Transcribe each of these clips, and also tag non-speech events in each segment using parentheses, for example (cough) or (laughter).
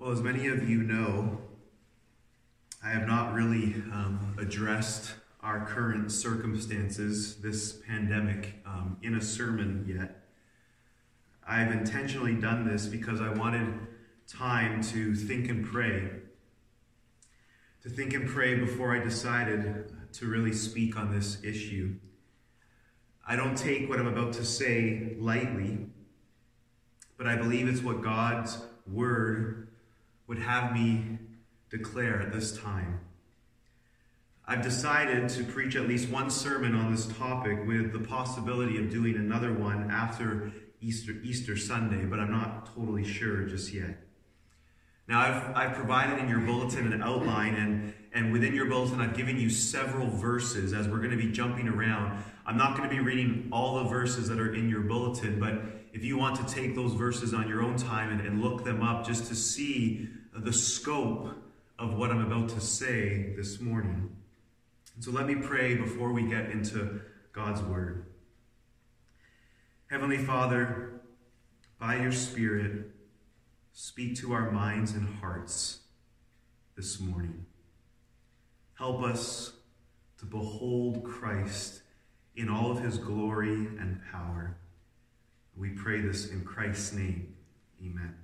Well, as many of you know, I have not really um, addressed our current circumstances, this pandemic, um, in a sermon yet. I've intentionally done this because I wanted time to think and pray. To think and pray before I decided to really speak on this issue. I don't take what I'm about to say lightly, but I believe it's what God's word would have me declare at this time. I've decided to preach at least one sermon on this topic with the possibility of doing another one after Easter, Easter Sunday, but I'm not totally sure just yet. Now, I've, I've provided in your bulletin an outline, and, and within your bulletin, I've given you several verses as we're going to be jumping around. I'm not going to be reading all the verses that are in your bulletin, but if you want to take those verses on your own time and, and look them up just to see the scope of what I'm about to say this morning. So let me pray before we get into God's Word. Heavenly Father, by your Spirit, speak to our minds and hearts this morning. Help us to behold Christ in all of his glory and power. We pray this in Christ's name. Amen.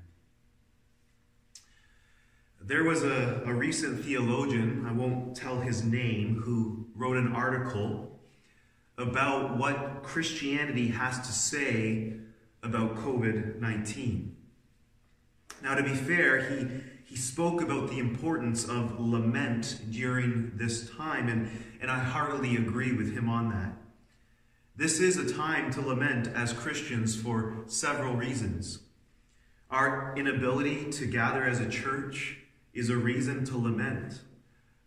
There was a, a recent theologian, I won't tell his name, who wrote an article about what Christianity has to say about COVID 19. Now, to be fair, he, he spoke about the importance of lament during this time, and, and I heartily agree with him on that. This is a time to lament as Christians for several reasons. Our inability to gather as a church is a reason to lament.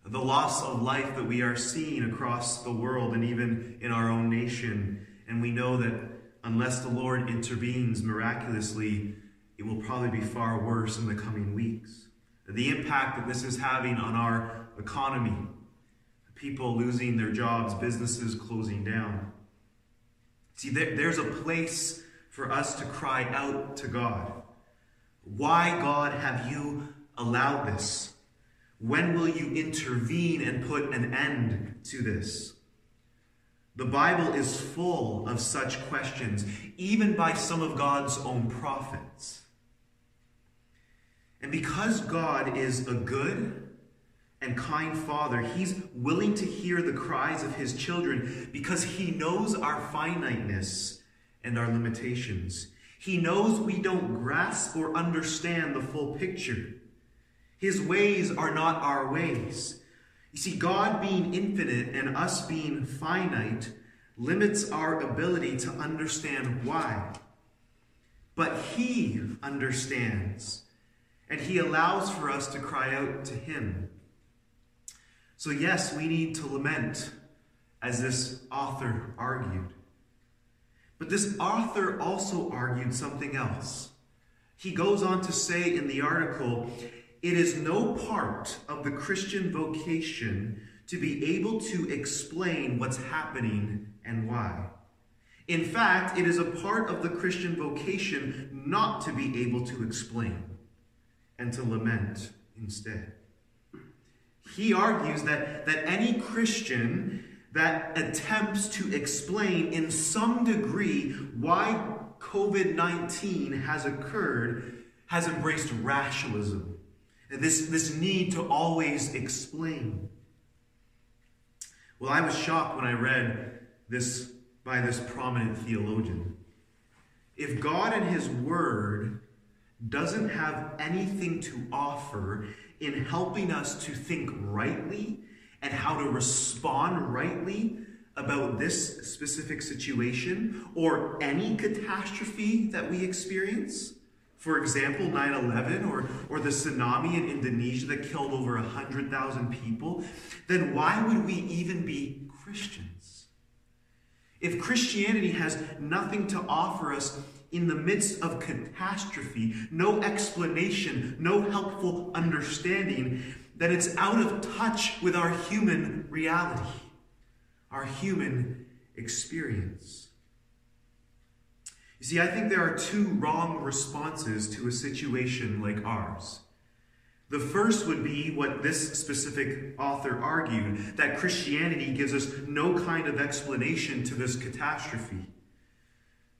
The loss of life that we are seeing across the world and even in our own nation. And we know that unless the Lord intervenes miraculously, it will probably be far worse in the coming weeks. The impact that this is having on our economy, people losing their jobs, businesses closing down. See, there's a place for us to cry out to God. Why, God, have you allow this? When will you intervene and put an end to this? The Bible is full of such questions, even by some of God's own prophets. And because God is a good and kind Father, He's willing to hear the cries of His children because He knows our finiteness and our limitations. He knows we don't grasp or understand the full picture. His ways are not our ways. You see, God being infinite and us being finite limits our ability to understand why. But He understands, and He allows for us to cry out to Him. So, yes, we need to lament, as this author argued. But this author also argued something else. He goes on to say in the article, it is no part of the Christian vocation to be able to explain what's happening and why. In fact, it is a part of the Christian vocation not to be able to explain and to lament instead. He argues that, that any Christian that attempts to explain in some degree why COVID 19 has occurred has embraced rationalism this, this need to always explain. Well, I was shocked when I read this by this prominent theologian. If God and His Word doesn't have anything to offer in helping us to think rightly and how to respond rightly about this specific situation or any catastrophe that we experience, for example, 9 11 or, or the tsunami in Indonesia that killed over 100,000 people, then why would we even be Christians? If Christianity has nothing to offer us in the midst of catastrophe, no explanation, no helpful understanding, then it's out of touch with our human reality, our human experience. You see, I think there are two wrong responses to a situation like ours. The first would be what this specific author argued that Christianity gives us no kind of explanation to this catastrophe.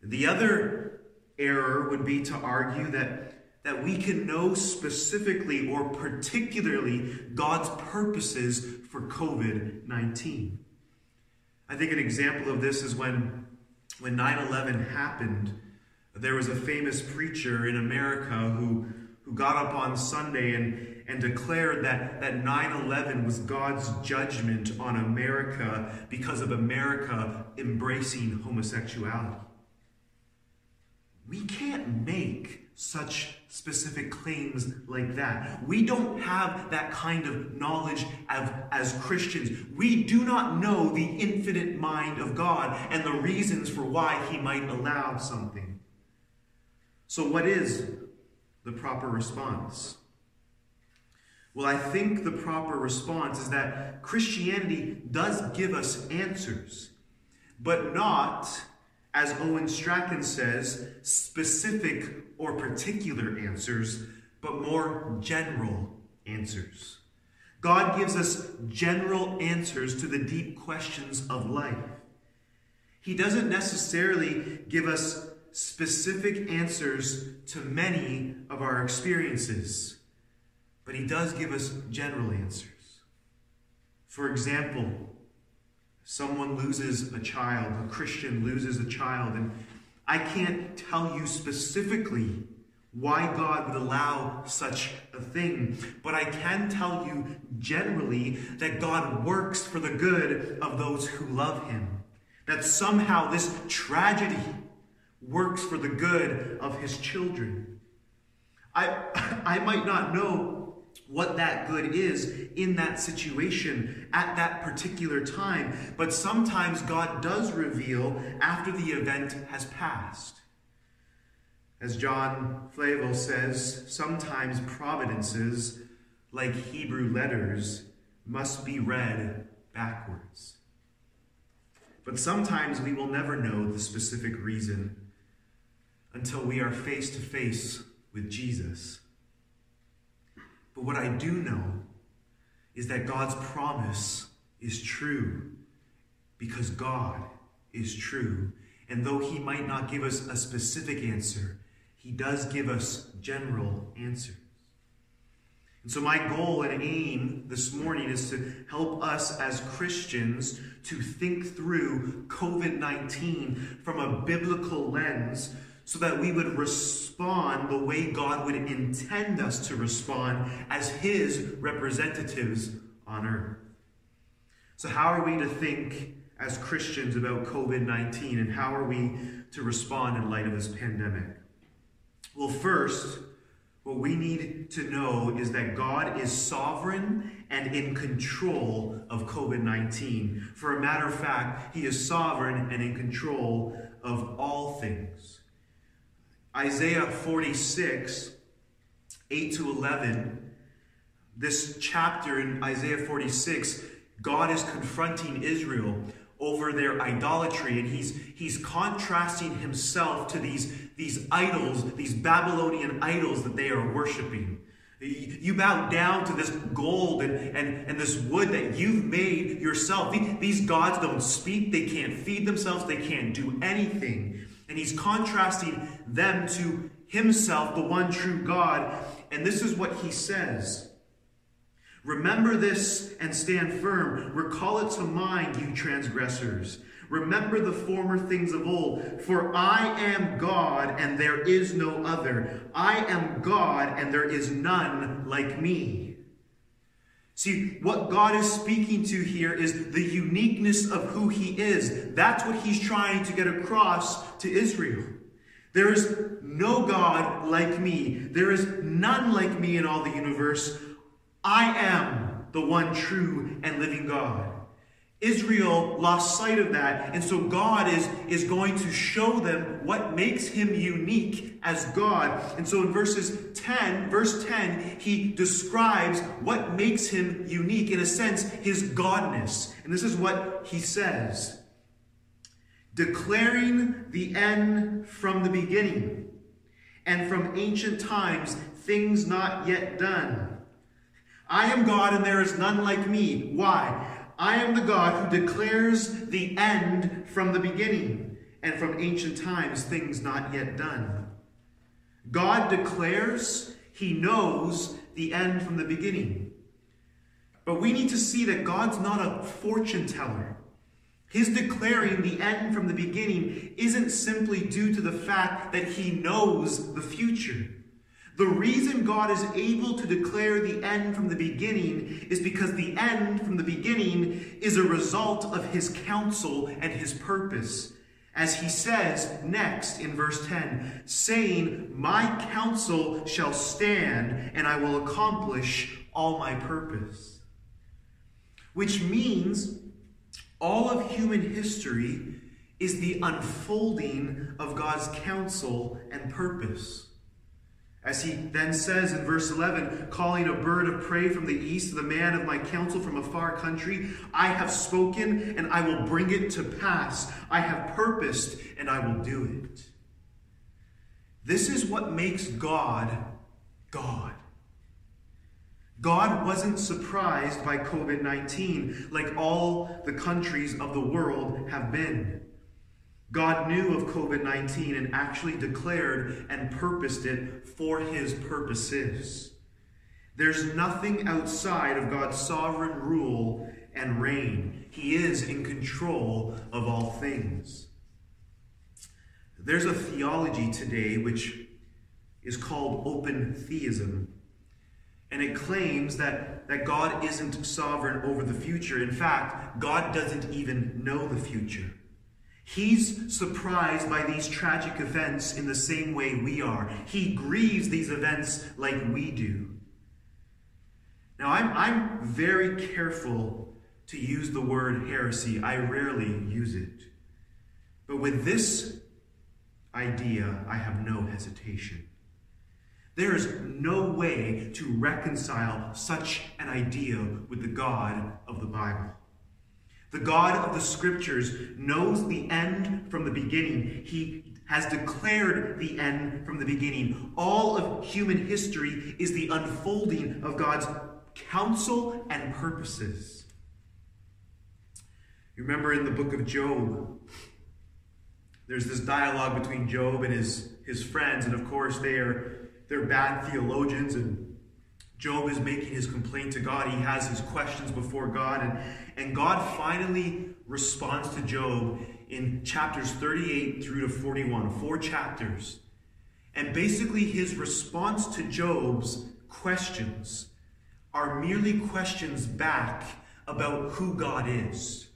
The other error would be to argue that, that we can know specifically or particularly God's purposes for COVID 19. I think an example of this is when, when 9 11 happened, there was a famous preacher in America who who got up on Sunday and, and declared that, that 9 11 was God's judgment on America because of America embracing homosexuality. We can't make such specific claims like that. We don't have that kind of knowledge as, as Christians. We do not know the infinite mind of God and the reasons for why He might allow something. So, what is the proper response? Well, I think the proper response is that Christianity does give us answers, but not, as Owen Strachan says, specific or particular answers, but more general answers. God gives us general answers to the deep questions of life. He doesn't necessarily give us specific answers to many of our experiences, but he does give us general answers. For example, someone loses a child, a Christian loses a child, and I can't tell you specifically why God would allow such a thing, but I can tell you generally that God works for the good of those who love him. That somehow this tragedy works for the good of his children. I, (laughs) I might not know what that good is in that situation at that particular time, but sometimes God does reveal after the event has passed. As John Flavel says, sometimes providences, like Hebrew letters, must be read backwards. But sometimes we will never know the specific reason until we are face to face with Jesus. But what I do know is that God's promise is true because God is true. And though He might not give us a specific answer, He does give us general answers. And so, my goal and aim this morning is to help us as Christians to think through COVID 19 from a biblical lens so that we would respond the way God would intend us to respond as His representatives on earth. So, how are we to think as Christians about COVID 19 and how are we to respond in light of this pandemic? Well, first, what we need to know is that God is sovereign and in control of COVID 19. For a matter of fact, He is sovereign and in control of all things. Isaiah 46, 8 to 11, this chapter in Isaiah 46, God is confronting Israel over their idolatry and he's he's contrasting himself to these these idols these babylonian idols that they are worshiping. You bow down to this gold and, and, and this wood that you've made yourself. These gods don't speak. They can't feed themselves. They can't do anything and he's contrasting them to himself, the one true God. And this is what he says Remember this and stand firm. Recall it to mind, you transgressors. Remember the former things of old. For I am God and there is no other. I am God and there is none like me. See, what God is speaking to here is the uniqueness of who He is. That's what He's trying to get across to Israel. There is no God like me. There is none like me in all the universe. I am the one true and living God. Israel lost sight of that, and so God is, is going to show them what makes him unique as God. And so in verses 10, verse 10, he describes what makes him unique, in a sense, his godness. And this is what he says declaring the end from the beginning, and from ancient times things not yet done I am God and there is none like me. Why? I am the God who declares the end from the beginning and from ancient times things not yet done. God declares, He knows the end from the beginning. But we need to see that God's not a fortune teller. His declaring the end from the beginning isn't simply due to the fact that he knows the future. The reason God is able to declare the end from the beginning is because the end from the beginning is a result of his counsel and his purpose. As he says next in verse 10, saying, My counsel shall stand, and I will accomplish all my purpose. Which means all of human history is the unfolding of God's counsel and purpose. As he then says in verse 11, calling a bird of prey from the east, the man of my counsel from a far country, I have spoken and I will bring it to pass. I have purposed and I will do it. This is what makes God God. God wasn't surprised by COVID 19 like all the countries of the world have been. God knew of COVID 19 and actually declared and purposed it for his purposes. There's nothing outside of God's sovereign rule and reign. He is in control of all things. There's a theology today which is called open theism. And it claims that, that God isn't sovereign over the future. In fact, God doesn't even know the future. He's surprised by these tragic events in the same way we are. He grieves these events like we do. Now, I'm, I'm very careful to use the word heresy. I rarely use it. But with this idea, I have no hesitation. There is no way to reconcile such an idea with the God of the Bible. The God of the scriptures knows the end from the beginning. He has declared the end from the beginning. All of human history is the unfolding of God's counsel and purposes. You remember in the book of Job, there's this dialogue between Job and his, his friends, and of course they are they're bad theologians and Job is making his complaint to God. He has his questions before God. And, and God finally responds to Job in chapters 38 through to 41, four chapters. And basically, his response to Job's questions are merely questions back about who God is.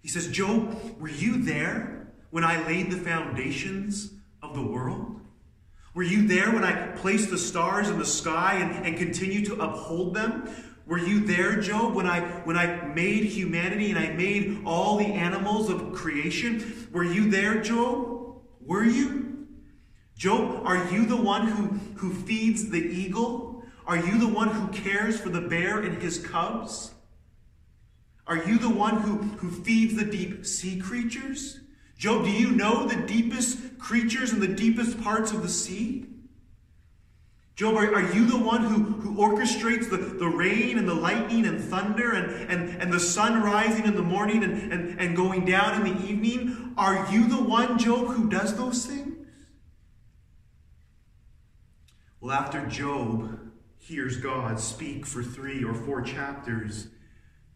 He says, Job, were you there when I laid the foundations of the world? Were you there when I placed the stars in the sky and, and continue to uphold them? Were you there, Job, when I when I made humanity and I made all the animals of creation? Were you there, Job? Were you? Job, are you the one who, who feeds the eagle? Are you the one who cares for the bear and his cubs? Are you the one who, who feeds the deep sea creatures? Job, do you know the deepest creatures in the deepest parts of the sea? Job, are, are you the one who, who orchestrates the, the rain and the lightning and thunder and, and, and the sun rising in the morning and, and, and going down in the evening? Are you the one, Job, who does those things? Well, after Job hears God speak for three or four chapters,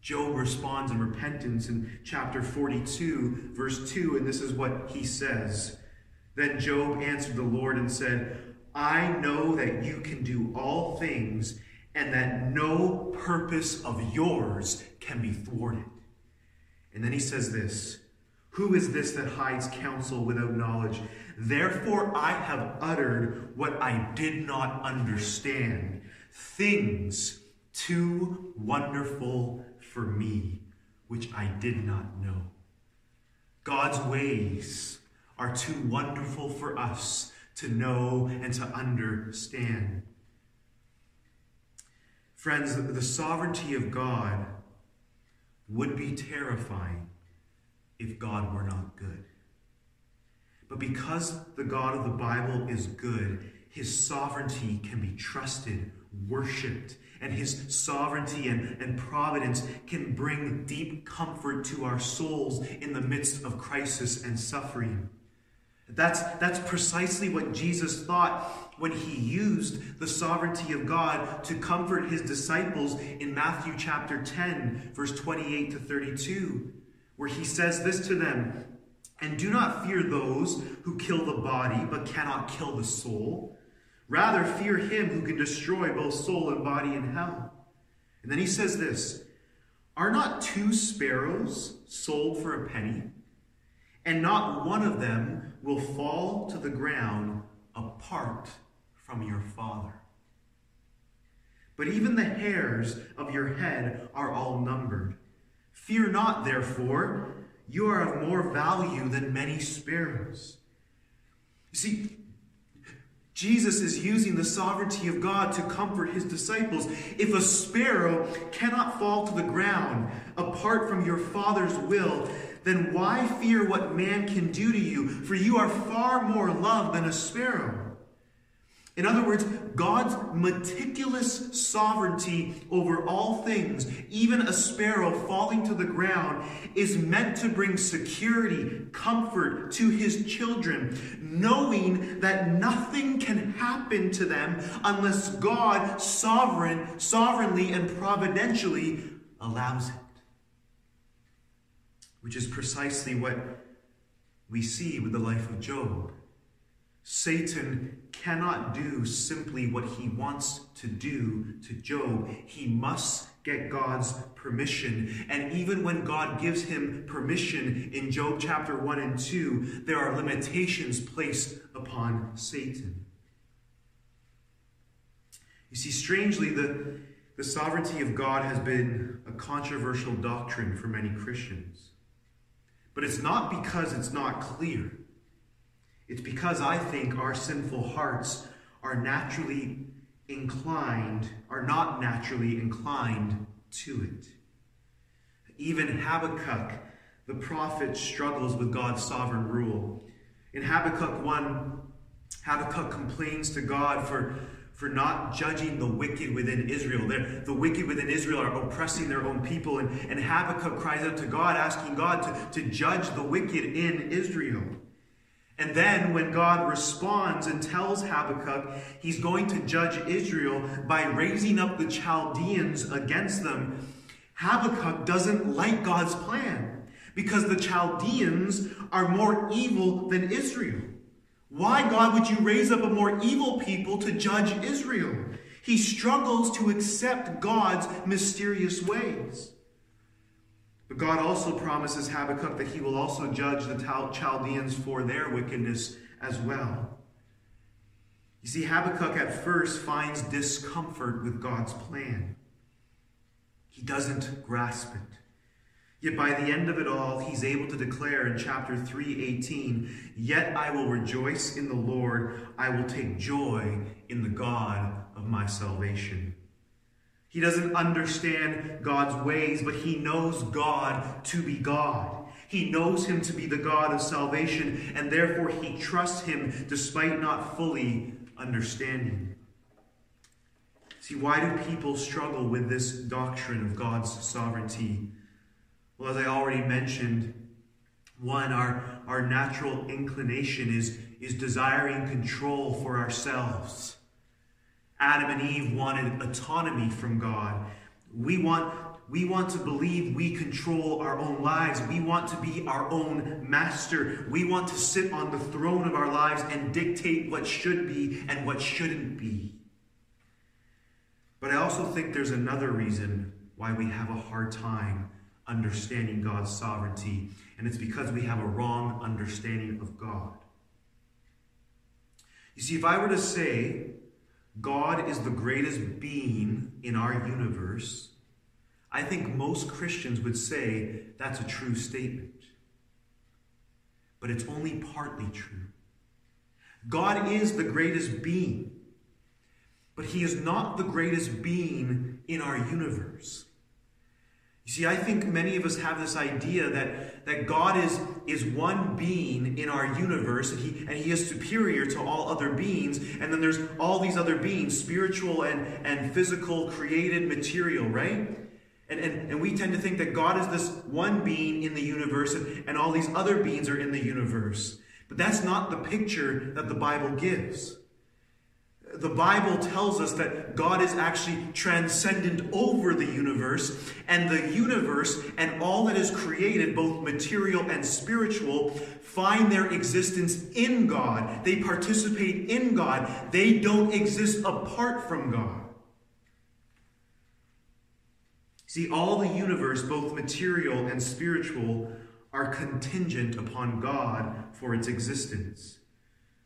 Job responds in repentance in chapter 42, verse 2, and this is what he says. Then Job answered the Lord and said, I know that you can do all things, and that no purpose of yours can be thwarted. And then he says this Who is this that hides counsel without knowledge? Therefore I have uttered what I did not understand, things too wonderful for me, which I did not know. God's ways are too wonderful for us to know and to understand. Friends, the sovereignty of God would be terrifying if God were not good. But because the God of the Bible is good, his sovereignty can be trusted, worshiped, and his sovereignty and, and providence can bring deep comfort to our souls in the midst of crisis and suffering. That's, that's precisely what Jesus thought when he used the sovereignty of God to comfort his disciples in Matthew chapter 10, verse 28 to 32, where he says this to them And do not fear those who kill the body, but cannot kill the soul. Rather, fear him who can destroy both soul and body in hell. And then he says this Are not two sparrows sold for a penny? And not one of them will fall to the ground apart from your Father. But even the hairs of your head are all numbered. Fear not, therefore, you are of more value than many sparrows. You see, Jesus is using the sovereignty of God to comfort his disciples. If a sparrow cannot fall to the ground apart from your Father's will, then why fear what man can do to you? For you are far more loved than a sparrow. In other words, God's meticulous sovereignty over all things, even a sparrow falling to the ground, is meant to bring security, comfort to his children, knowing that nothing can happen to them unless God sovereign, sovereignly and providentially allows it. Which is precisely what we see with the life of Job. Satan cannot do simply what he wants to do to Job. He must get God's permission. And even when God gives him permission in Job chapter 1 and 2, there are limitations placed upon Satan. You see, strangely, the, the sovereignty of God has been a controversial doctrine for many Christians. But it's not because it's not clear. It's because I think our sinful hearts are naturally inclined, are not naturally inclined to it. Even Habakkuk, the prophet, struggles with God's sovereign rule. In Habakkuk 1, Habakkuk complains to God for, for not judging the wicked within Israel. They're, the wicked within Israel are oppressing their own people, and, and Habakkuk cries out to God, asking God to, to judge the wicked in Israel. And then, when God responds and tells Habakkuk he's going to judge Israel by raising up the Chaldeans against them, Habakkuk doesn't like God's plan because the Chaldeans are more evil than Israel. Why, God, would you raise up a more evil people to judge Israel? He struggles to accept God's mysterious ways. But God also promises Habakkuk that he will also judge the Chaldeans for their wickedness as well. You see, Habakkuk at first finds discomfort with God's plan. He doesn't grasp it. Yet by the end of it all, he's able to declare in chapter 3:18, "Yet I will rejoice in the Lord; I will take joy in the God of my salvation." He doesn't understand God's ways, but he knows God to be God. He knows him to be the God of salvation, and therefore he trusts him despite not fully understanding. See, why do people struggle with this doctrine of God's sovereignty? Well, as I already mentioned, one, our, our natural inclination is, is desiring control for ourselves. Adam and Eve wanted autonomy from God. We want, we want to believe we control our own lives. We want to be our own master. We want to sit on the throne of our lives and dictate what should be and what shouldn't be. But I also think there's another reason why we have a hard time understanding God's sovereignty, and it's because we have a wrong understanding of God. You see, if I were to say God is the greatest being in our universe, I think most Christians would say that's a true statement. But it's only partly true. God is the greatest being, but He is not the greatest being in our universe. You see, I think many of us have this idea that, that God is, is one being in our universe and he, and he is superior to all other beings. And then there's all these other beings, spiritual and, and physical, created material, right? And, and, and we tend to think that God is this one being in the universe and, and all these other beings are in the universe. But that's not the picture that the Bible gives. The Bible tells us that God is actually transcendent over the universe, and the universe and all that is created, both material and spiritual, find their existence in God. They participate in God. They don't exist apart from God. See, all the universe, both material and spiritual, are contingent upon God for its existence.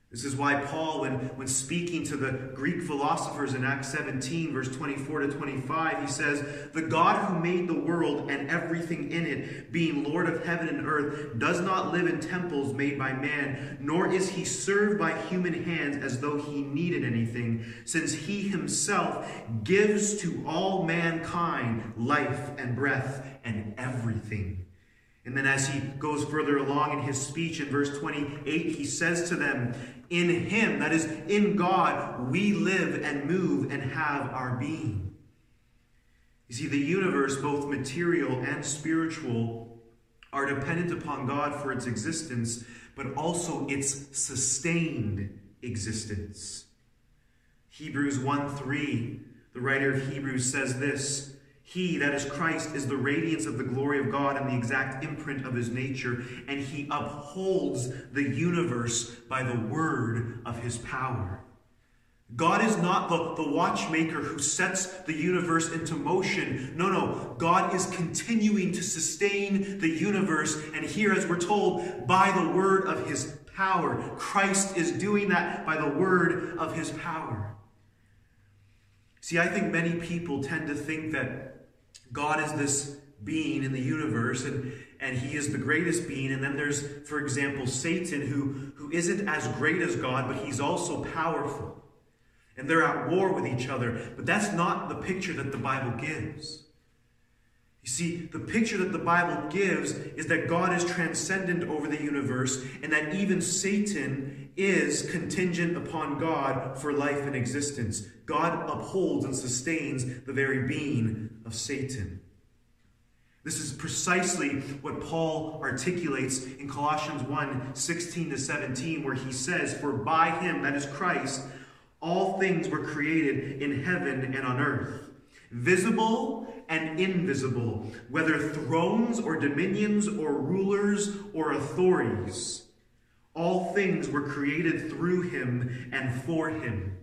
This is why Paul, when, when speaking to the Greek philosophers in Acts 17, verse 24 to 25, he says, The God who made the world and everything in it, being Lord of heaven and earth, does not live in temples made by man, nor is he served by human hands as though he needed anything, since he himself gives to all mankind life and breath and everything. And then, as he goes further along in his speech in verse 28, he says to them, In him, that is, in God, we live and move and have our being. You see, the universe, both material and spiritual, are dependent upon God for its existence, but also its sustained existence. Hebrews 1 3, the writer of Hebrews says this. He, that is Christ, is the radiance of the glory of God and the exact imprint of his nature, and he upholds the universe by the word of his power. God is not the, the watchmaker who sets the universe into motion. No, no. God is continuing to sustain the universe. And here, as we're told, by the word of his power. Christ is doing that by the word of his power. See, I think many people tend to think that God is this being in the universe and, and he is the greatest being. And then there's, for example, Satan, who, who isn't as great as God, but he's also powerful. And they're at war with each other. But that's not the picture that the Bible gives. You see, the picture that the Bible gives is that God is transcendent over the universe and that even Satan is contingent upon God for life and existence. God upholds and sustains the very being of Satan. This is precisely what Paul articulates in Colossians 1 16 to 17, where he says, For by him, that is Christ, all things were created in heaven and on earth, visible and invisible, whether thrones or dominions or rulers or authorities. All things were created through him and for him.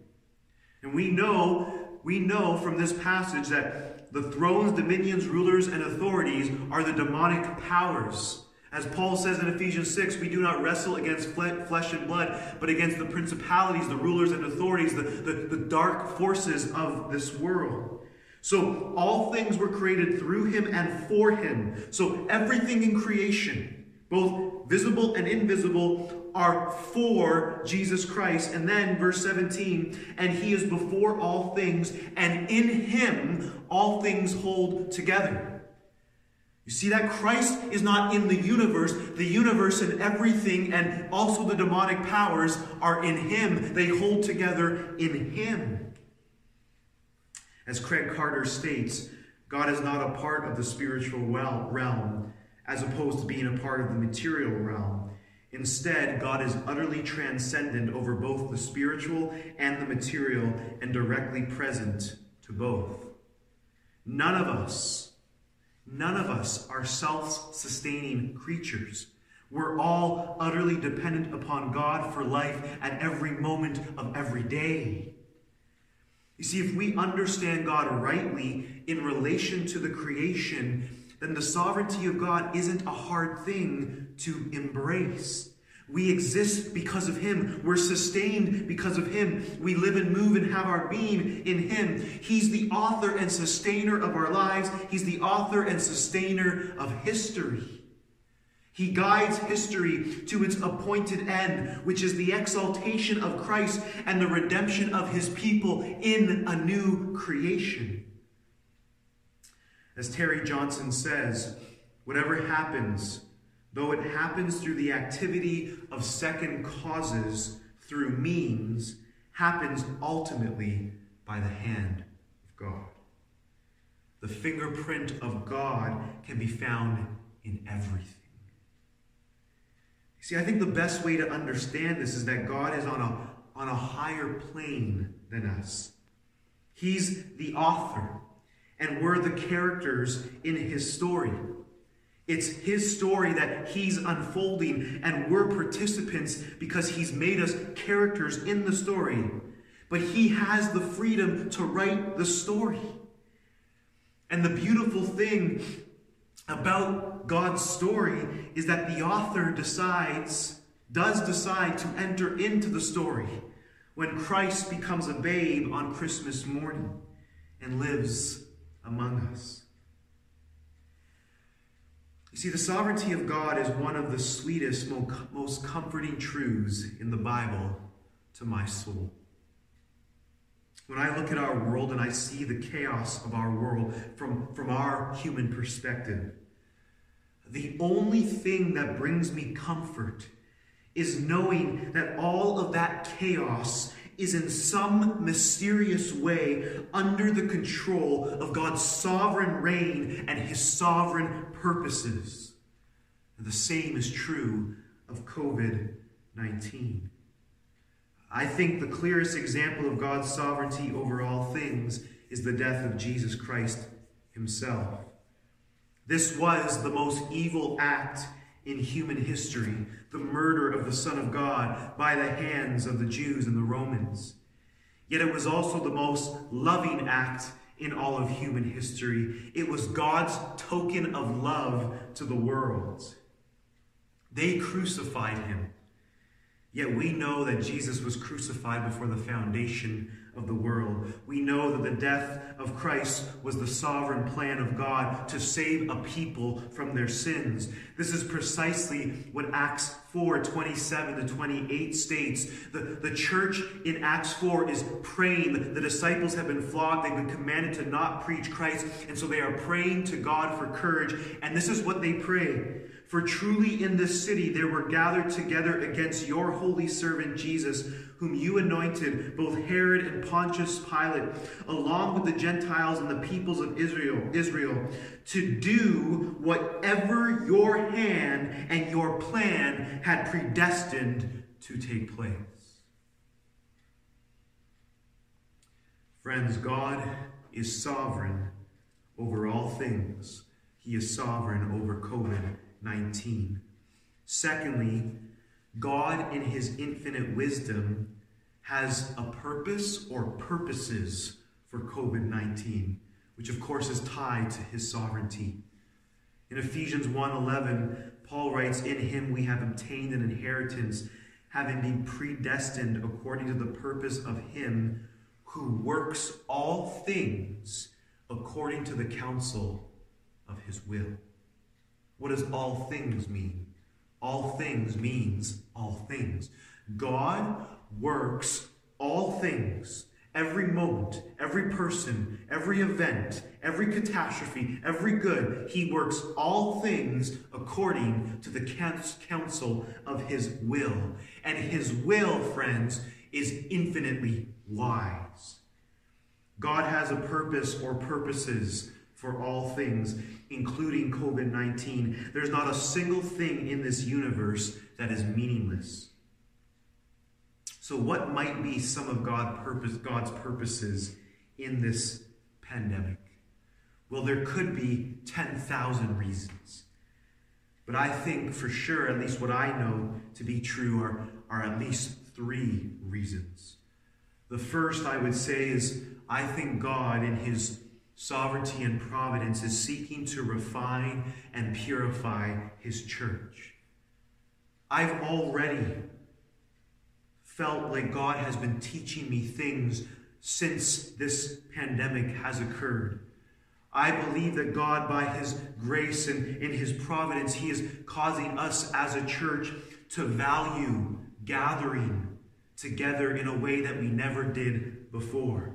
And we know, we know from this passage that the thrones, dominions, rulers, and authorities are the demonic powers. As Paul says in Ephesians 6, we do not wrestle against flesh and blood, but against the principalities, the rulers and authorities, the, the, the dark forces of this world. So all things were created through him and for him. So everything in creation, both visible and invisible, are for Jesus Christ. And then verse 17, and he is before all things, and in him all things hold together. You see that Christ is not in the universe. The universe and everything, and also the demonic powers, are in him. They hold together in him. As Craig Carter states, God is not a part of the spiritual realm as opposed to being a part of the material realm. Instead, God is utterly transcendent over both the spiritual and the material and directly present to both. None of us, none of us are self sustaining creatures. We're all utterly dependent upon God for life at every moment of every day. You see, if we understand God rightly in relation to the creation, then the sovereignty of God isn't a hard thing to embrace. We exist because of Him. We're sustained because of Him. We live and move and have our being in Him. He's the author and sustainer of our lives, He's the author and sustainer of history. He guides history to its appointed end, which is the exaltation of Christ and the redemption of his people in a new creation. As Terry Johnson says, whatever happens, though it happens through the activity of second causes through means, happens ultimately by the hand of God. The fingerprint of God can be found in everything. See, I think the best way to understand this is that God is on a, on a higher plane than us. He's the author, and we're the characters in his story. It's his story that he's unfolding, and we're participants because he's made us characters in the story. But he has the freedom to write the story. And the beautiful thing about God's story is that the author decides, does decide to enter into the story when Christ becomes a babe on Christmas morning and lives among us. You see, the sovereignty of God is one of the sweetest, most comforting truths in the Bible to my soul. When I look at our world and I see the chaos of our world from, from our human perspective, the only thing that brings me comfort is knowing that all of that chaos is in some mysterious way under the control of God's sovereign reign and his sovereign purposes. And the same is true of COVID 19. I think the clearest example of God's sovereignty over all things is the death of Jesus Christ himself. This was the most evil act in human history the murder of the Son of God by the hands of the Jews and the Romans. Yet it was also the most loving act in all of human history. It was God's token of love to the world. They crucified him. Yet we know that Jesus was crucified before the foundation of the world. We know that the death of Christ was the sovereign plan of God to save a people from their sins. This is precisely what Acts 4 27 to 28 states. The, the church in Acts 4 is praying. The disciples have been flogged, they've been commanded to not preach Christ, and so they are praying to God for courage. And this is what they pray. For truly in this city there were gathered together against your holy servant Jesus whom you anointed, both Herod and Pontius Pilate, along with the Gentiles and the peoples of Israel, Israel, to do whatever your hand and your plan had predestined to take place. Friends, God is sovereign over all things. He is sovereign over COVID 19. Secondly, God, in his infinite wisdom, has a purpose or purposes for COVID 19, which of course is tied to his sovereignty. In Ephesians 1:11, Paul writes, "In him we have obtained an inheritance, having been predestined according to the purpose of him who works all things according to the counsel of his will." What does all things mean? All things means all things. God works all things, every moment, every person, every event, every catastrophe, every good. He works all things according to the counsel of his will. And his will, friends, is infinitely wise. God has a purpose or purposes for all things, including COVID 19. There's not a single thing in this universe that is meaningless. So, what might be some of God purpose, God's purposes in this pandemic? Well, there could be 10,000 reasons. But I think for sure, at least what I know to be true, are, are at least three reasons. The first I would say is I think God, in His sovereignty and providence is seeking to refine and purify his church. I've already felt like God has been teaching me things since this pandemic has occurred. I believe that God, by His grace and in His providence, He is causing us as a church to value gathering together in a way that we never did before.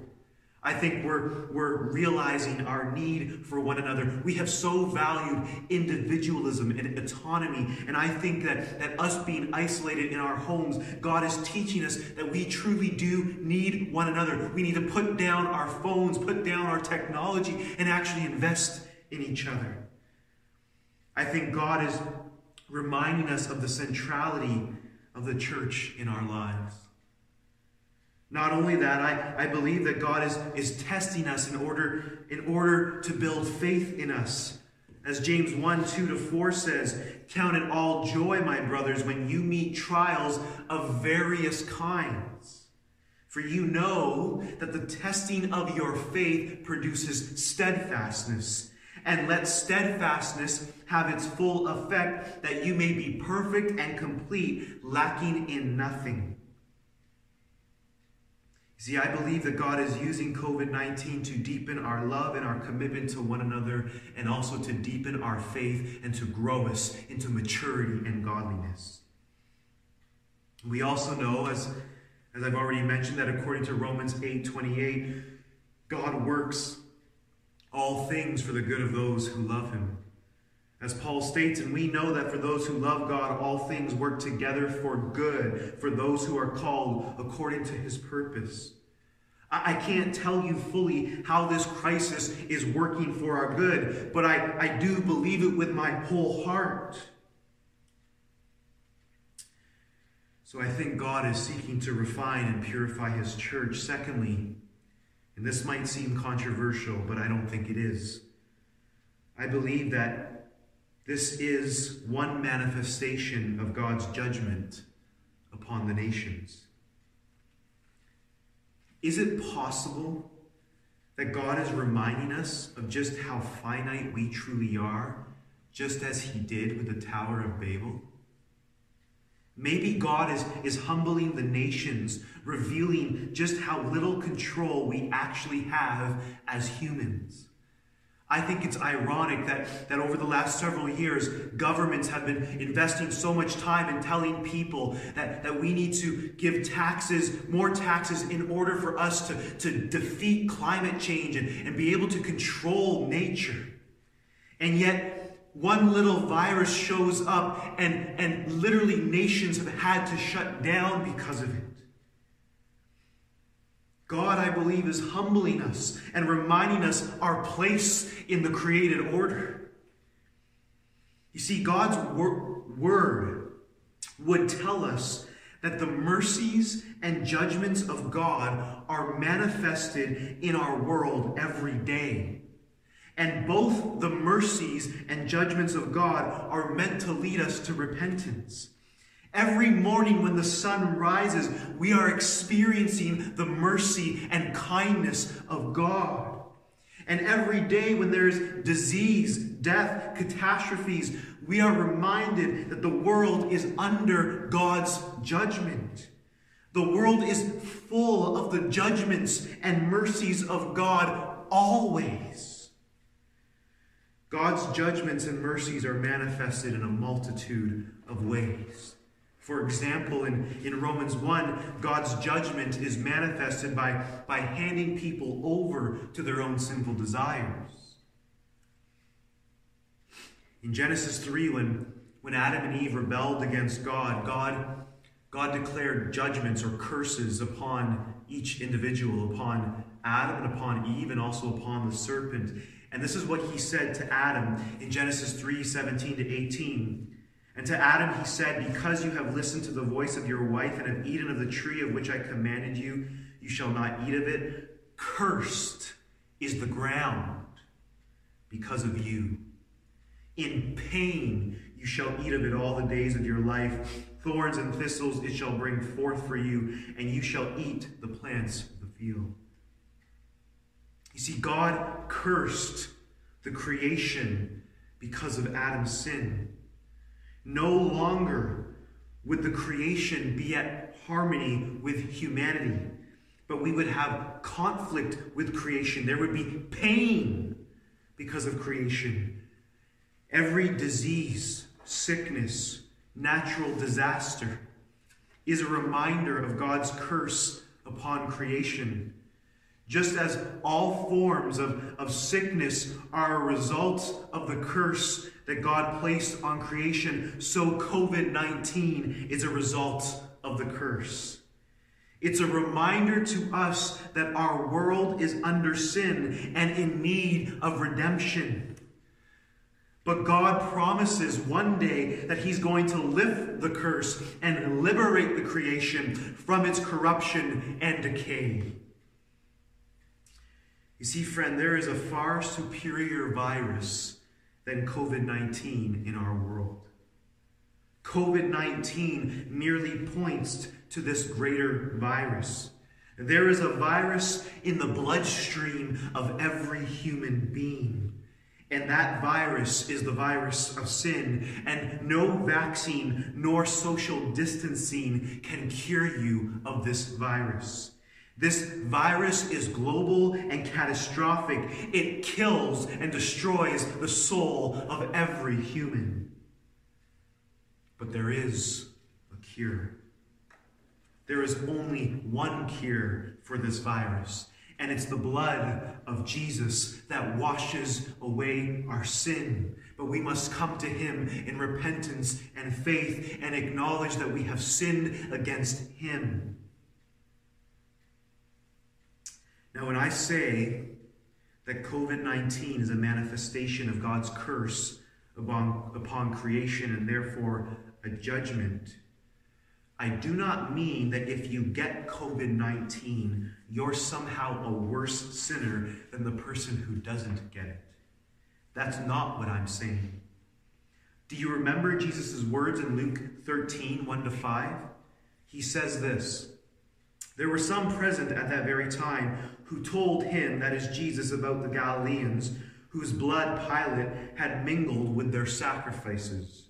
I think we're, we're realizing our need for one another. We have so valued individualism and autonomy. And I think that, that us being isolated in our homes, God is teaching us that we truly do need one another. We need to put down our phones, put down our technology, and actually invest in each other. I think God is reminding us of the centrality of the church in our lives. Not only that, I, I believe that God is, is testing us in order, in order to build faith in us. As James 1 2 to 4 says, Count it all joy, my brothers, when you meet trials of various kinds. For you know that the testing of your faith produces steadfastness. And let steadfastness have its full effect, that you may be perfect and complete, lacking in nothing. See, I believe that God is using COVID 19 to deepen our love and our commitment to one another, and also to deepen our faith and to grow us into maturity and godliness. We also know, as, as I've already mentioned, that according to Romans 8 28, God works all things for the good of those who love him. As Paul states, and we know that for those who love God, all things work together for good for those who are called according to his purpose. I can't tell you fully how this crisis is working for our good, but I, I do believe it with my whole heart. So I think God is seeking to refine and purify his church. Secondly, and this might seem controversial, but I don't think it is. I believe that this is one manifestation of God's judgment upon the nations. Is it possible that God is reminding us of just how finite we truly are, just as he did with the Tower of Babel? Maybe God is, is humbling the nations, revealing just how little control we actually have as humans. I think it's ironic that, that over the last several years, governments have been investing so much time in telling people that, that we need to give taxes, more taxes, in order for us to, to defeat climate change and, and be able to control nature. And yet, one little virus shows up, and, and literally nations have had to shut down because of it. God, I believe, is humbling us and reminding us our place in the created order. You see, God's wor- word would tell us that the mercies and judgments of God are manifested in our world every day. And both the mercies and judgments of God are meant to lead us to repentance. Every morning when the sun rises, we are experiencing the mercy and kindness of God. And every day when there's disease, death, catastrophes, we are reminded that the world is under God's judgment. The world is full of the judgments and mercies of God always. God's judgments and mercies are manifested in a multitude of ways. For example, in, in Romans 1, God's judgment is manifested by, by handing people over to their own sinful desires. In Genesis 3, when, when Adam and Eve rebelled against God, God, God declared judgments or curses upon each individual, upon Adam and upon Eve, and also upon the serpent. And this is what he said to Adam in Genesis 3 17 to 18. And to Adam he said, Because you have listened to the voice of your wife and have eaten of the tree of which I commanded you, you shall not eat of it. Cursed is the ground because of you. In pain you shall eat of it all the days of your life. Thorns and thistles it shall bring forth for you, and you shall eat the plants of the field. You see, God cursed the creation because of Adam's sin. No longer would the creation be at harmony with humanity, but we would have conflict with creation. There would be pain because of creation. Every disease, sickness, natural disaster is a reminder of God's curse upon creation. Just as all forms of, of sickness are a result of the curse that God placed on creation, so COVID 19 is a result of the curse. It's a reminder to us that our world is under sin and in need of redemption. But God promises one day that He's going to lift the curse and liberate the creation from its corruption and decay. You see, friend, there is a far superior virus than COVID 19 in our world. COVID 19 merely points to this greater virus. There is a virus in the bloodstream of every human being. And that virus is the virus of sin. And no vaccine nor social distancing can cure you of this virus. This virus is global and catastrophic. It kills and destroys the soul of every human. But there is a cure. There is only one cure for this virus, and it's the blood of Jesus that washes away our sin. But we must come to him in repentance and faith and acknowledge that we have sinned against him. Now, when I say that COVID 19 is a manifestation of God's curse upon, upon creation and therefore a judgment, I do not mean that if you get COVID 19, you're somehow a worse sinner than the person who doesn't get it. That's not what I'm saying. Do you remember Jesus' words in Luke 13 1 to 5? He says this There were some present at that very time who told him, that is Jesus, about the Galileans, whose blood Pilate had mingled with their sacrifices.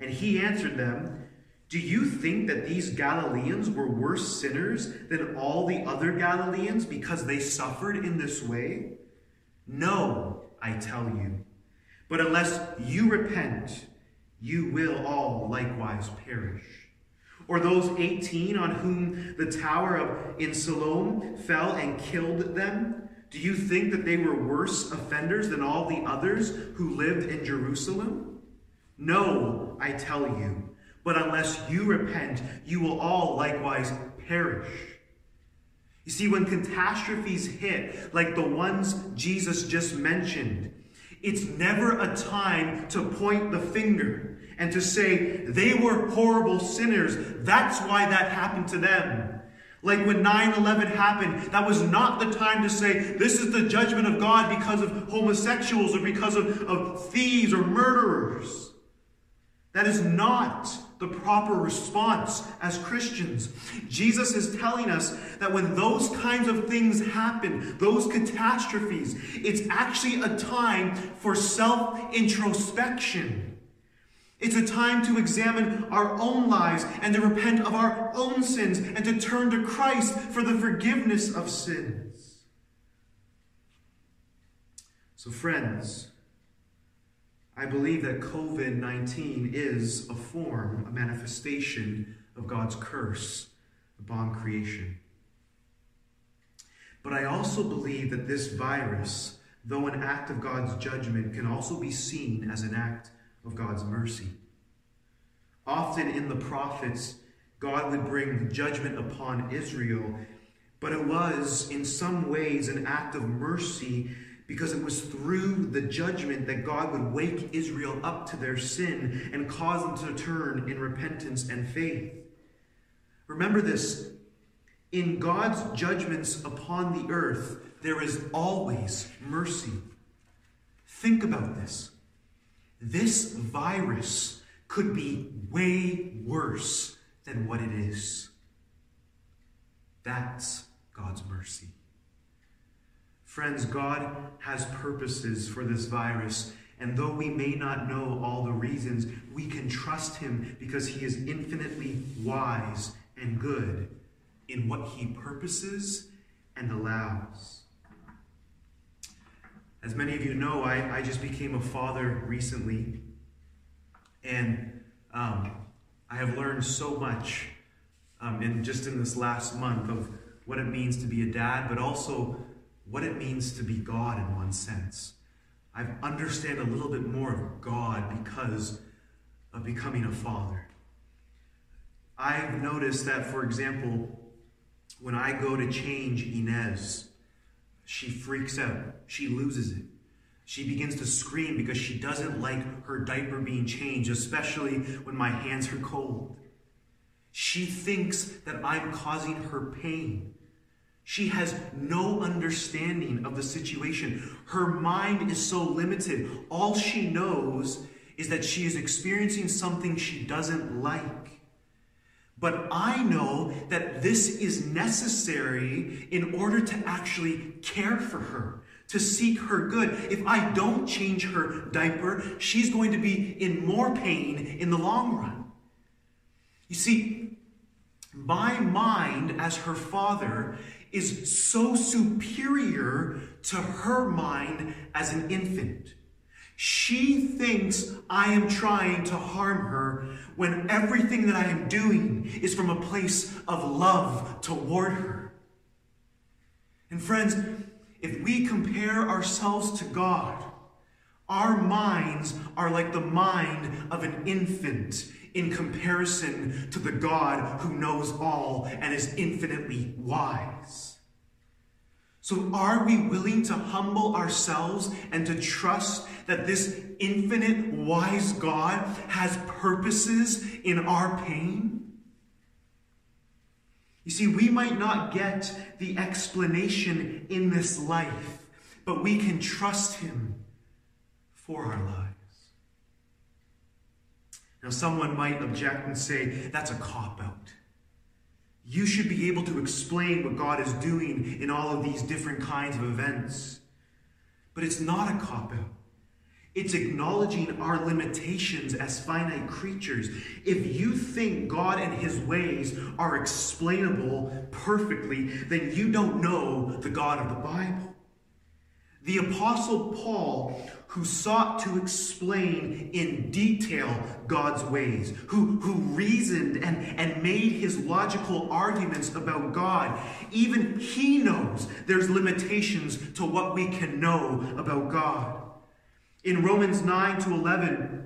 And he answered them, Do you think that these Galileans were worse sinners than all the other Galileans because they suffered in this way? No, I tell you. But unless you repent, you will all likewise perish. Or those 18 on whom the tower of in Siloam fell and killed them? Do you think that they were worse offenders than all the others who lived in Jerusalem? No, I tell you. But unless you repent, you will all likewise perish. You see, when catastrophes hit, like the ones Jesus just mentioned, it's never a time to point the finger and to say they were horrible sinners. That's why that happened to them. Like when 9 11 happened, that was not the time to say, this is the judgment of God because of homosexuals or because of, of thieves or murderers. That is not the proper response as Christians. Jesus is telling us that when those kinds of things happen, those catastrophes, it's actually a time for self introspection. It's a time to examine our own lives and to repent of our own sins and to turn to Christ for the forgiveness of sins. So, friends, I believe that COVID 19 is a form, a manifestation of God's curse upon creation. But I also believe that this virus, though an act of God's judgment, can also be seen as an act of God's mercy. Often in the prophets, God would bring judgment upon Israel, but it was in some ways an act of mercy because it was through the judgment that God would wake Israel up to their sin and cause them to turn in repentance and faith. Remember this in God's judgments upon the earth, there is always mercy. Think about this. This virus could be way worse than what it is. That's God's mercy. Friends, God has purposes for this virus, and though we may not know all the reasons, we can trust Him because He is infinitely wise and good in what He purposes and allows. As many of you know, I, I just became a father recently, and um, I have learned so much um, in just in this last month of what it means to be a dad, but also what it means to be God in one sense. I understand a little bit more of God because of becoming a father. I've noticed that, for example, when I go to change Inez, she freaks out. She loses it. She begins to scream because she doesn't like her diaper being changed, especially when my hands are cold. She thinks that I'm causing her pain. She has no understanding of the situation. Her mind is so limited. All she knows is that she is experiencing something she doesn't like. But I know that this is necessary in order to actually care for her, to seek her good. If I don't change her diaper, she's going to be in more pain in the long run. You see, my mind as her father is so superior to her mind as an infant. She thinks I am trying to harm her when everything that I am doing is from a place of love toward her. And friends, if we compare ourselves to God, our minds are like the mind of an infant in comparison to the God who knows all and is infinitely wise. So, are we willing to humble ourselves and to trust that this infinite, wise God has purposes in our pain? You see, we might not get the explanation in this life, but we can trust Him for our lives. Now, someone might object and say, that's a cop out. You should be able to explain what God is doing in all of these different kinds of events. But it's not a cop out. It's acknowledging our limitations as finite creatures. If you think God and his ways are explainable perfectly, then you don't know the God of the Bible. The Apostle Paul, who sought to explain in detail God's ways, who, who reasoned and, and made his logical arguments about God, even he knows there's limitations to what we can know about God. In Romans 9 to 11,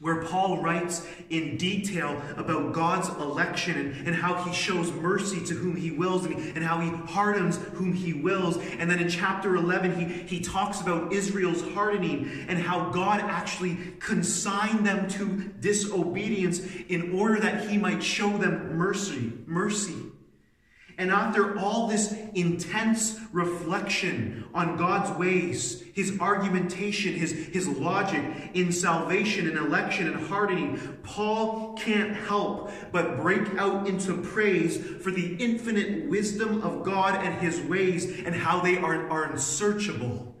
where Paul writes in detail about God's election and, and, how he shows mercy to whom he wills and, and how he hardens whom he wills. And then in chapter 11, he, he talks about Israel's hardening and how God actually consigned them to disobedience in order that he might show them mercy. Mercy. And after all this intense reflection on God's ways, his argumentation, his, his logic in salvation and election and hardening, Paul can't help but break out into praise for the infinite wisdom of God and his ways and how they are, are unsearchable.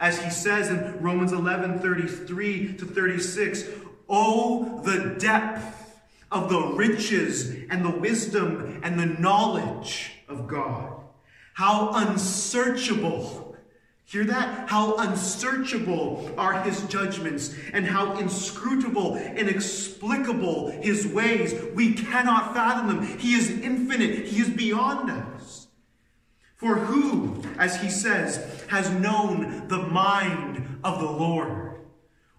As he says in Romans 11 33 to 36, Oh, the depth of the riches and the wisdom and the knowledge of God. How unsearchable. Hear that? How unsearchable are his judgments and how inscrutable, inexplicable his ways. We cannot fathom them. He is infinite. He is beyond us. For who, as he says, has known the mind of the Lord?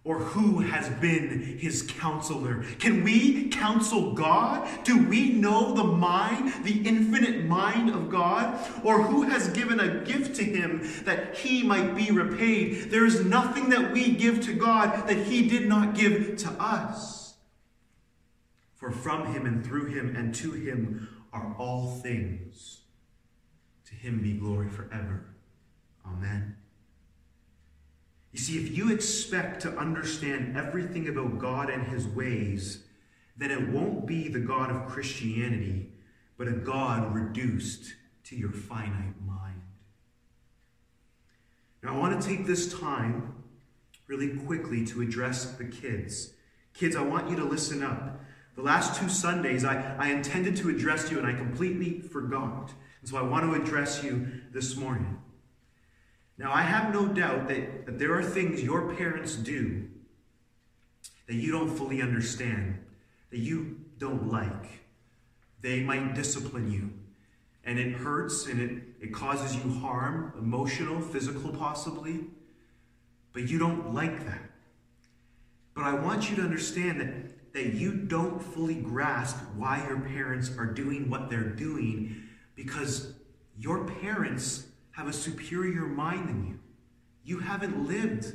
Or who has been his counselor? Can we counsel God? Do we know the mind, the infinite mind of God? Or who has given a gift to him that he might be repaid? There is nothing that we give to God that he did not give to us. For from him and through him and to him are all things. To him be glory forever. Amen. You see, if you expect to understand everything about God and his ways, then it won't be the God of Christianity, but a God reduced to your finite mind. Now, I want to take this time really quickly to address the kids. Kids, I want you to listen up. The last two Sundays, I, I intended to address you and I completely forgot. And so I want to address you this morning. Now, I have no doubt that, that there are things your parents do that you don't fully understand, that you don't like. They might discipline you. and it hurts and it, it causes you harm, emotional, physical, possibly. But you don't like that. But I want you to understand that, that you don't fully grasp why your parents are doing what they're doing because your parents have a superior mind than you. You haven't lived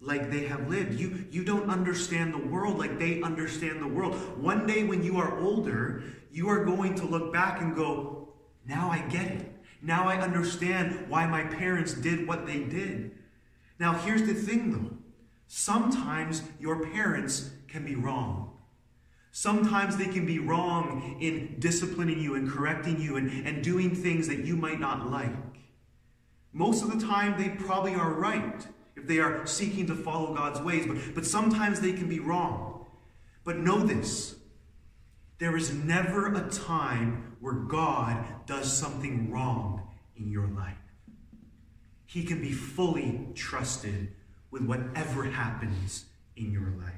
like they have lived. You, you don't understand the world like they understand the world. One day when you are older, you are going to look back and go, now I get it. Now I understand why my parents did what they did. Now, here's the thing though sometimes your parents can be wrong. Sometimes they can be wrong in disciplining you and correcting you and, and doing things that you might not like. Most of the time, they probably are right if they are seeking to follow God's ways, but, but sometimes they can be wrong. But know this there is never a time where God does something wrong in your life. He can be fully trusted with whatever happens in your life.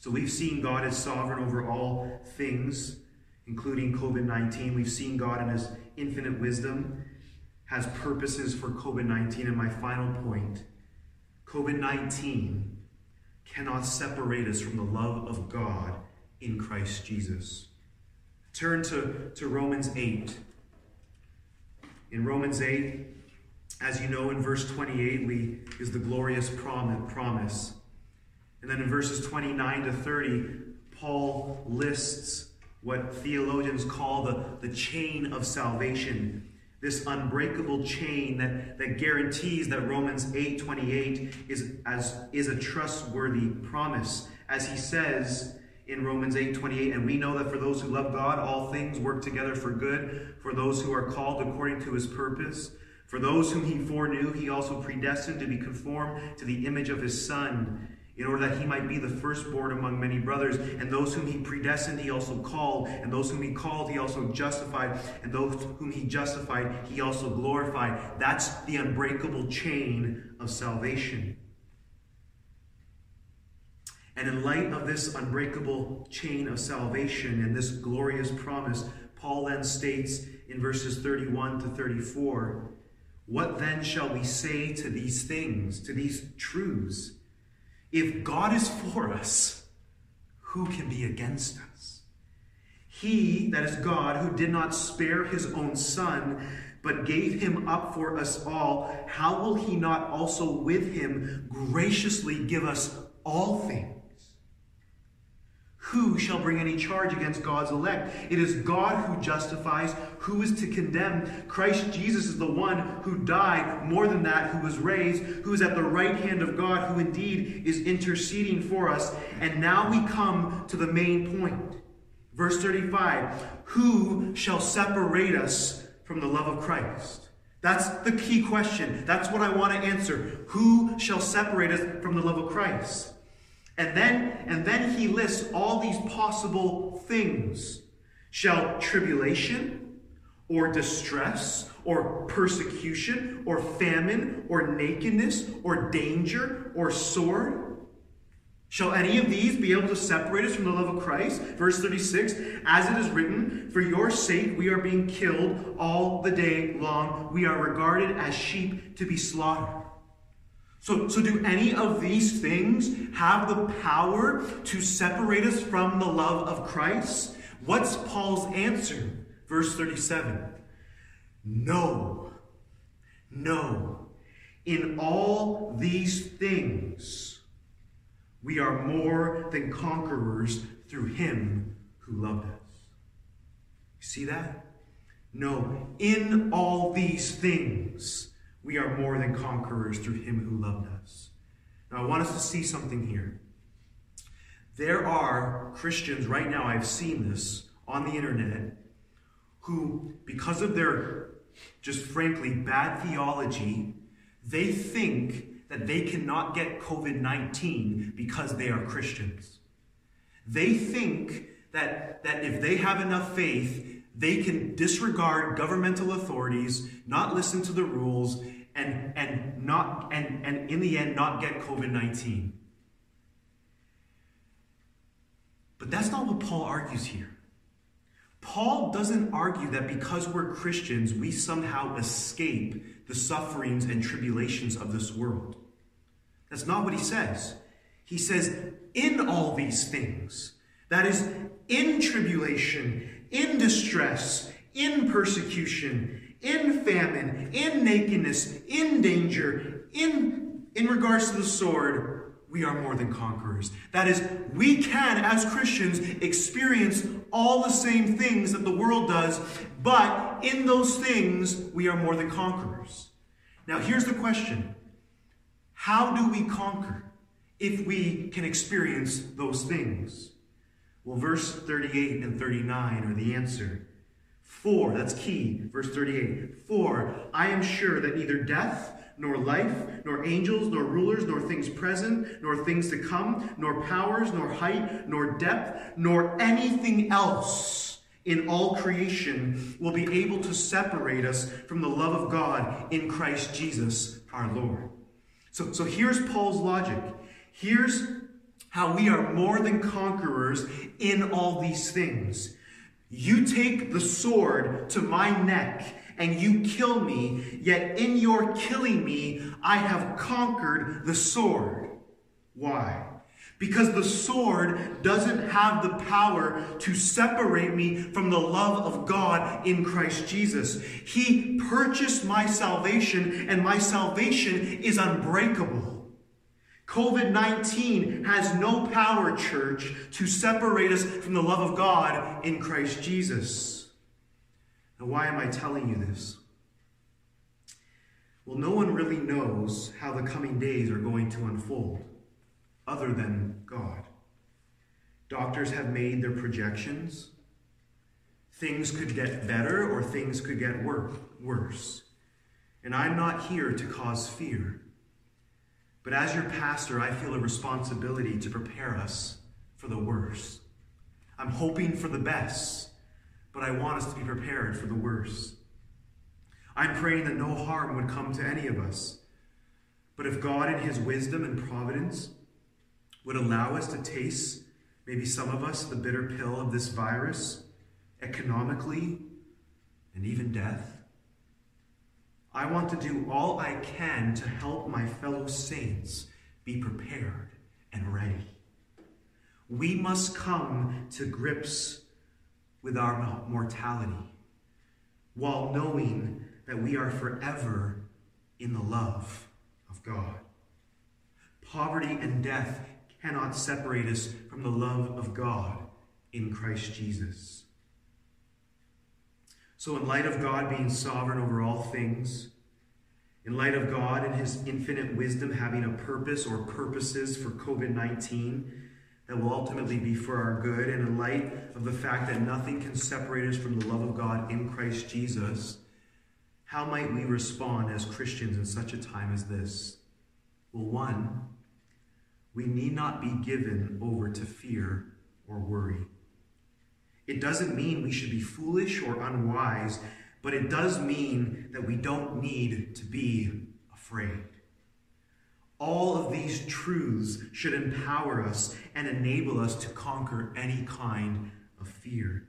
So we've seen God as sovereign over all things, including COVID 19. We've seen God in his infinite wisdom has purposes for COVID 19. And my final point COVID 19 cannot separate us from the love of God in Christ Jesus. Turn to, to Romans 8. In Romans 8, as you know, in verse 28, we is the glorious promise. And then in verses 29 to 30, Paul lists what theologians call the, the chain of salvation. This unbreakable chain that, that guarantees that Romans 8:28 is, as, is a trustworthy promise. As he says in Romans 8:28, and we know that for those who love God, all things work together for good, for those who are called according to his purpose. For those whom he foreknew, he also predestined to be conformed to the image of his Son, in order that he might be the firstborn among many brothers. And those whom he predestined, he also called. And those whom he called, he also justified. And those whom he justified, he also glorified. That's the unbreakable chain of salvation. And in light of this unbreakable chain of salvation and this glorious promise, Paul then states in verses 31 to 34 what then shall we say to these things, to these truths? If God is for us, who can be against us? He, that is God, who did not spare his own son, but gave him up for us all, how will he not also with him graciously give us all things? Who shall bring any charge against God's elect? It is God who justifies. Who is to condemn? Christ Jesus is the one who died, more than that, who was raised, who is at the right hand of God, who indeed is interceding for us. And now we come to the main point. Verse 35 Who shall separate us from the love of Christ? That's the key question. That's what I want to answer. Who shall separate us from the love of Christ? And then, and then he lists all these possible things. Shall tribulation, or distress, or persecution, or famine, or nakedness, or danger, or sword? Shall any of these be able to separate us from the love of Christ? Verse 36 As it is written, For your sake we are being killed all the day long. We are regarded as sheep to be slaughtered. So, so do any of these things have the power to separate us from the love of Christ? What's Paul's answer? Verse 37 No. No. In all these things, we are more than conquerors through him who loved us. You see that? No. In all these things, we are more than conquerors through him who loved us. Now, I want us to see something here. There are Christians right now, I've seen this on the internet, who, because of their just frankly bad theology, they think that they cannot get COVID 19 because they are Christians. They think that, that if they have enough faith, they can disregard governmental authorities, not listen to the rules, and, and, not, and, and in the end not get COVID 19. But that's not what Paul argues here. Paul doesn't argue that because we're Christians, we somehow escape the sufferings and tribulations of this world. That's not what he says. He says, in all these things, that is, in tribulation, in distress, in persecution, in famine, in nakedness, in danger, in, in regards to the sword, we are more than conquerors. That is, we can, as Christians, experience all the same things that the world does, but in those things, we are more than conquerors. Now, here's the question How do we conquer if we can experience those things? Well, verse 38 and 39 are the answer. For, that's key, verse 38. For I am sure that neither death, nor life, nor angels, nor rulers, nor things present, nor things to come, nor powers, nor height, nor depth, nor anything else in all creation will be able to separate us from the love of God in Christ Jesus our Lord. So, so here's Paul's logic. Here's how we are more than conquerors in all these things. You take the sword to my neck and you kill me, yet in your killing me, I have conquered the sword. Why? Because the sword doesn't have the power to separate me from the love of God in Christ Jesus. He purchased my salvation, and my salvation is unbreakable. COVID 19 has no power, church, to separate us from the love of God in Christ Jesus. Now, why am I telling you this? Well, no one really knows how the coming days are going to unfold other than God. Doctors have made their projections. Things could get better or things could get worse. And I'm not here to cause fear. But as your pastor, I feel a responsibility to prepare us for the worst. I'm hoping for the best, but I want us to be prepared for the worst. I'm praying that no harm would come to any of us. But if God, in His wisdom and providence, would allow us to taste, maybe some of us, the bitter pill of this virus, economically, and even death, I want to do all I can to help my fellow saints be prepared and ready. We must come to grips with our mortality while knowing that we are forever in the love of God. Poverty and death cannot separate us from the love of God in Christ Jesus. So, in light of God being sovereign over all things, in light of God and his infinite wisdom having a purpose or purposes for COVID 19 that will ultimately be for our good, and in light of the fact that nothing can separate us from the love of God in Christ Jesus, how might we respond as Christians in such a time as this? Well, one, we need not be given over to fear or worry. It doesn't mean we should be foolish or unwise, but it does mean that we don't need to be afraid. All of these truths should empower us and enable us to conquer any kind of fear.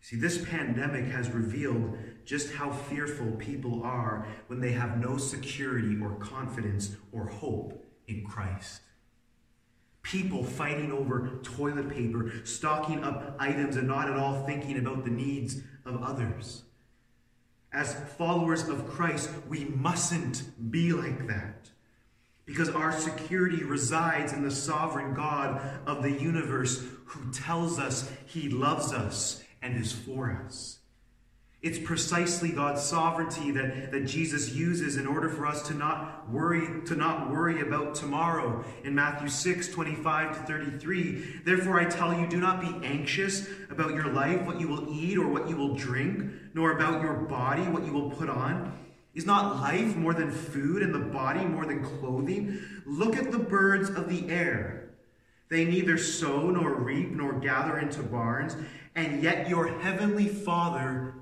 See, this pandemic has revealed just how fearful people are when they have no security or confidence or hope in Christ people fighting over toilet paper, stocking up items, and not at all thinking about the needs of others. As followers of Christ, we mustn't be like that because our security resides in the sovereign God of the universe who tells us he loves us and is for us. It's precisely God's sovereignty that, that Jesus uses in order for us to not worry, to not worry about tomorrow. In Matthew 6, 25 to 33, therefore I tell you, do not be anxious about your life, what you will eat or what you will drink, nor about your body, what you will put on. Is not life more than food and the body more than clothing? Look at the birds of the air. They neither sow nor reap nor gather into barns, and yet your heavenly Father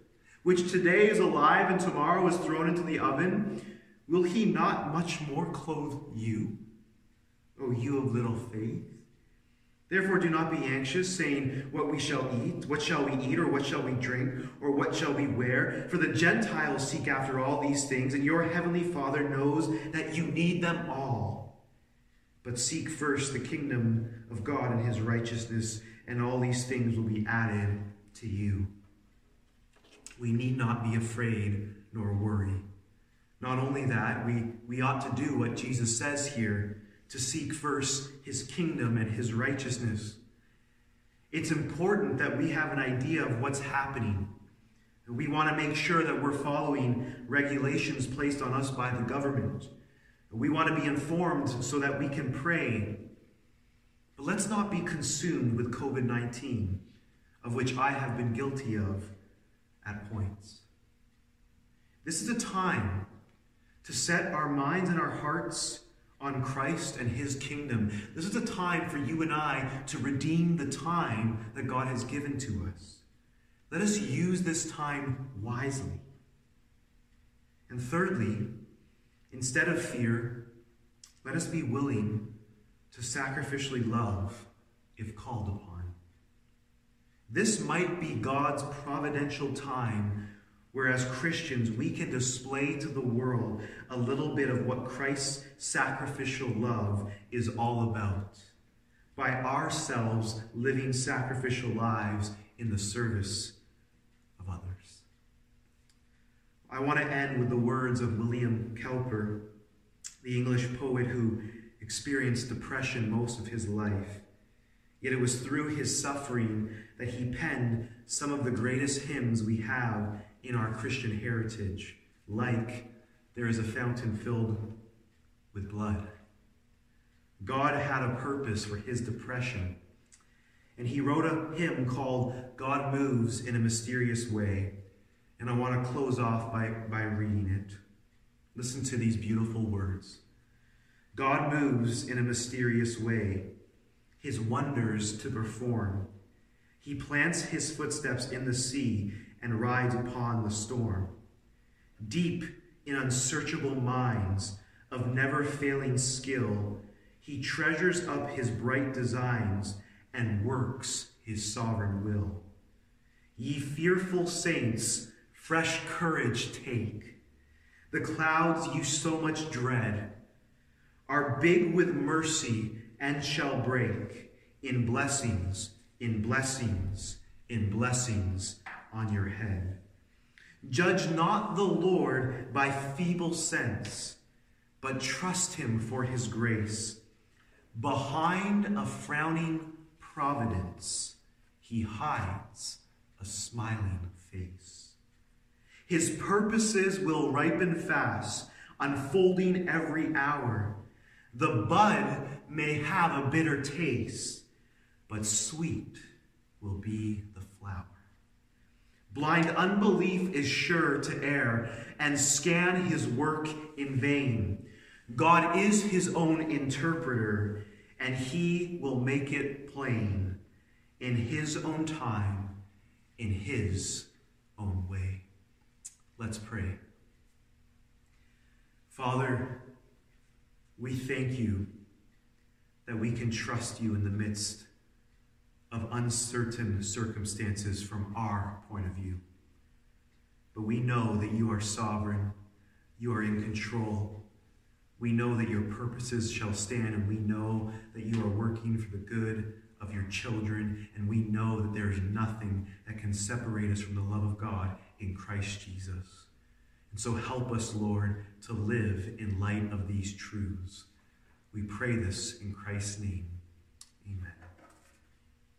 which today is alive and tomorrow is thrown into the oven, will he not much more clothe you, O you of little faith? Therefore, do not be anxious, saying, What we shall eat, what shall we eat, or what shall we drink, or what shall we wear? For the Gentiles seek after all these things, and your heavenly Father knows that you need them all. But seek first the kingdom of God and his righteousness, and all these things will be added to you. We need not be afraid nor worry. Not only that, we, we ought to do what Jesus says here to seek first his kingdom and his righteousness. It's important that we have an idea of what's happening. We want to make sure that we're following regulations placed on us by the government. We want to be informed so that we can pray. But let's not be consumed with COVID 19, of which I have been guilty of at points. This is a time to set our minds and our hearts on Christ and his kingdom. This is a time for you and I to redeem the time that God has given to us. Let us use this time wisely. And thirdly, instead of fear, let us be willing to sacrificially love if called upon. This might be God's providential time where, as Christians, we can display to the world a little bit of what Christ's sacrificial love is all about by ourselves living sacrificial lives in the service of others. I want to end with the words of William Cowper, the English poet who experienced depression most of his life. Yet it was through his suffering that he penned some of the greatest hymns we have in our Christian heritage, like there is a fountain filled with blood. God had a purpose for his depression, and he wrote a hymn called God Moves in a Mysterious Way. And I want to close off by, by reading it. Listen to these beautiful words God moves in a mysterious way, his wonders to perform. He plants his footsteps in the sea and rides upon the storm. Deep in unsearchable minds of never failing skill, he treasures up his bright designs and works his sovereign will. Ye fearful saints, fresh courage take. The clouds you so much dread are big with mercy and shall break in blessings, in blessings, in blessings on your head. Judge not the Lord by feeble sense, but trust him for his grace. Behind a frowning providence, he hides a smiling face. His purposes will ripen fast, unfolding every hour. The bud may have a bitter taste, but sweet will be the flower. Blind unbelief is sure to err and scan his work in vain. God is his own interpreter, and he will make it plain in his own time, in his own way. Let's pray. Father, we thank you that we can trust you in the midst of uncertain circumstances from our point of view. But we know that you are sovereign, you are in control. We know that your purposes shall stand, and we know that you are working for the good of your children, and we know that there is nothing that can separate us from the love of God in Christ Jesus. And so help us, Lord, to live in light of these truths. We pray this in Christ's name.